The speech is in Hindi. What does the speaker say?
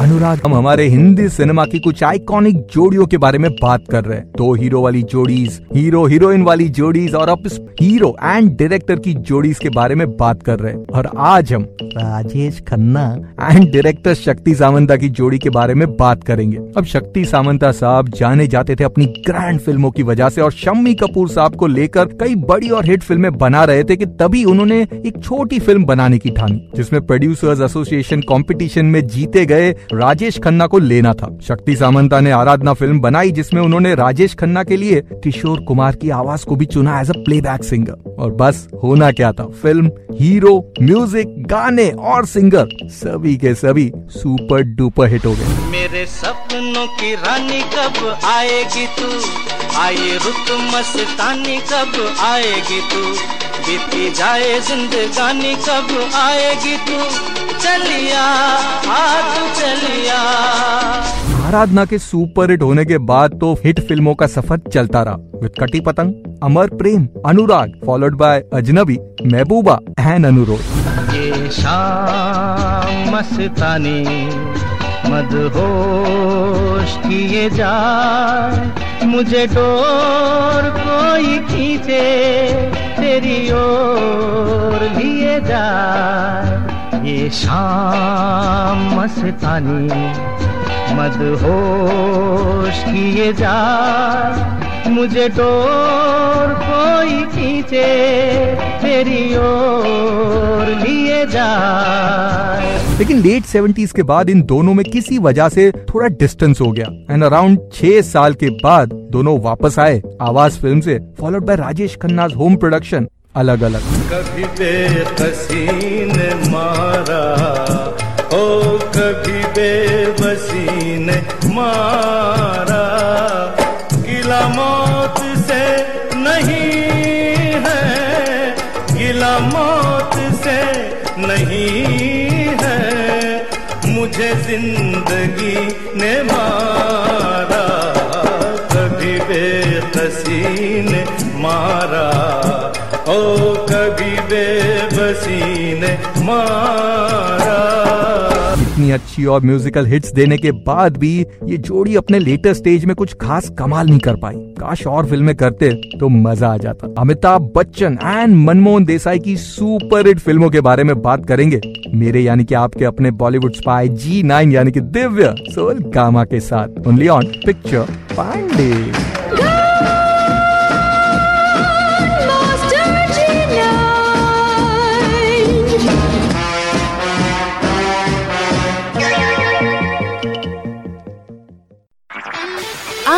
अनुराग, हम हमारे हिंदी सिनेमा की कुछ आइकॉनिक जोड़ियों के बारे में बात कर रहे हैं। दो हीरो वाली जोड़ीज हीरो हीरोइन वाली जोड़ीज और अब हीरो एंड डायरेक्टर की जोड़ीज के बारे में बात कर रहे हैं। और आज हम राजेश खन्ना एंड डायरेक्टर शक्ति सामंता की जोड़ी के बारे में बात करेंगे। अब शक्ति सामंता साहब जाने जाते थे अपनी ग्रैंड फ़िल्मों की वजह से और शम्मी कपूर साहब को लेकर कई बड़ी और हिट फ़िल्में बना रहे थे कि तभी उन्होंने एक छोटी फ़िल्म बनाने की ठानी, जिसमें प्रोड्यूसर्स एसोसिएशन कंपटीशन में जीते गए राजेश खन्ना को लेना था। शक्ति सामंता ने आराधना फ़िल्म बनाई, जिसमें उन्होंने राजेश खन्ना के लिए किशोर कुमार की आवाज़ को भी चुना एज अ प्लेबैक सिंगर और बस, होना क्या था? फ़िल्म हीरो म्यूज़िक गाने और सिंगर सभी के सभी सुपर डुपर हिट हो गए। मेरे सपनों की रानी कब आएगी तू? आए रुत मस्तानी कब आएगी तू? बीती जाए जिंदगानी कब आएगी तू? चलिया आ चलिया। आराधना के सुपर हिट होने के बाद तो हिट फ़िल्मों का सफ़र चलता रहा। विद कटी पतंग अमर प्रेम अनुराग फॉलोड बाय अजनबी महबूबा एंड अनुरोध। ये शाम मस्तानी मदहोश किए जा मुझे डोर कोई खींचे तेरी ओर लिए ये शाम मस्तानी, मदहोश किए जाए मुझे डोर कोई खींचे तेरी ओर लिए जाए लेकिन लेट सेवेंटीज के बाद इन दोनों में किसी वजह से थोड़ा डिस्टेंस हो गया। एंड अराउंड छह साल के बाद दोनों वापस आए आवाज़ फ़िल्म से followed by Rajesh Khanna's home production अलग अलग कभी बेकसी मारा, ओ कभी बेबसी ने मारा। गिला मौत से नहीं है, गिला मौत से नहीं है, मुझे ज़िंदगी ने मारा। कभी बेकसी मारा। इतनी अच्छी और म्यूजिकल हिट्स देने के बाद भी ये जोड़ी अपने लेटेस्ट स्टेज में कुछ खास कमाल नहीं कर पाई। काश और फ़िल्में करते तो मज़ा आ जाता। अमिताभ बच्चन एंड मनमोहन देसाई की सुपर हिट फ़िल्मों के बारे में बात करेंगे। मेरे यानी कि आपके अपने बॉलीवुड स्पाई जी नाइन यानी कि दिव्य सोल गामा के साथ। Only on picture Pandey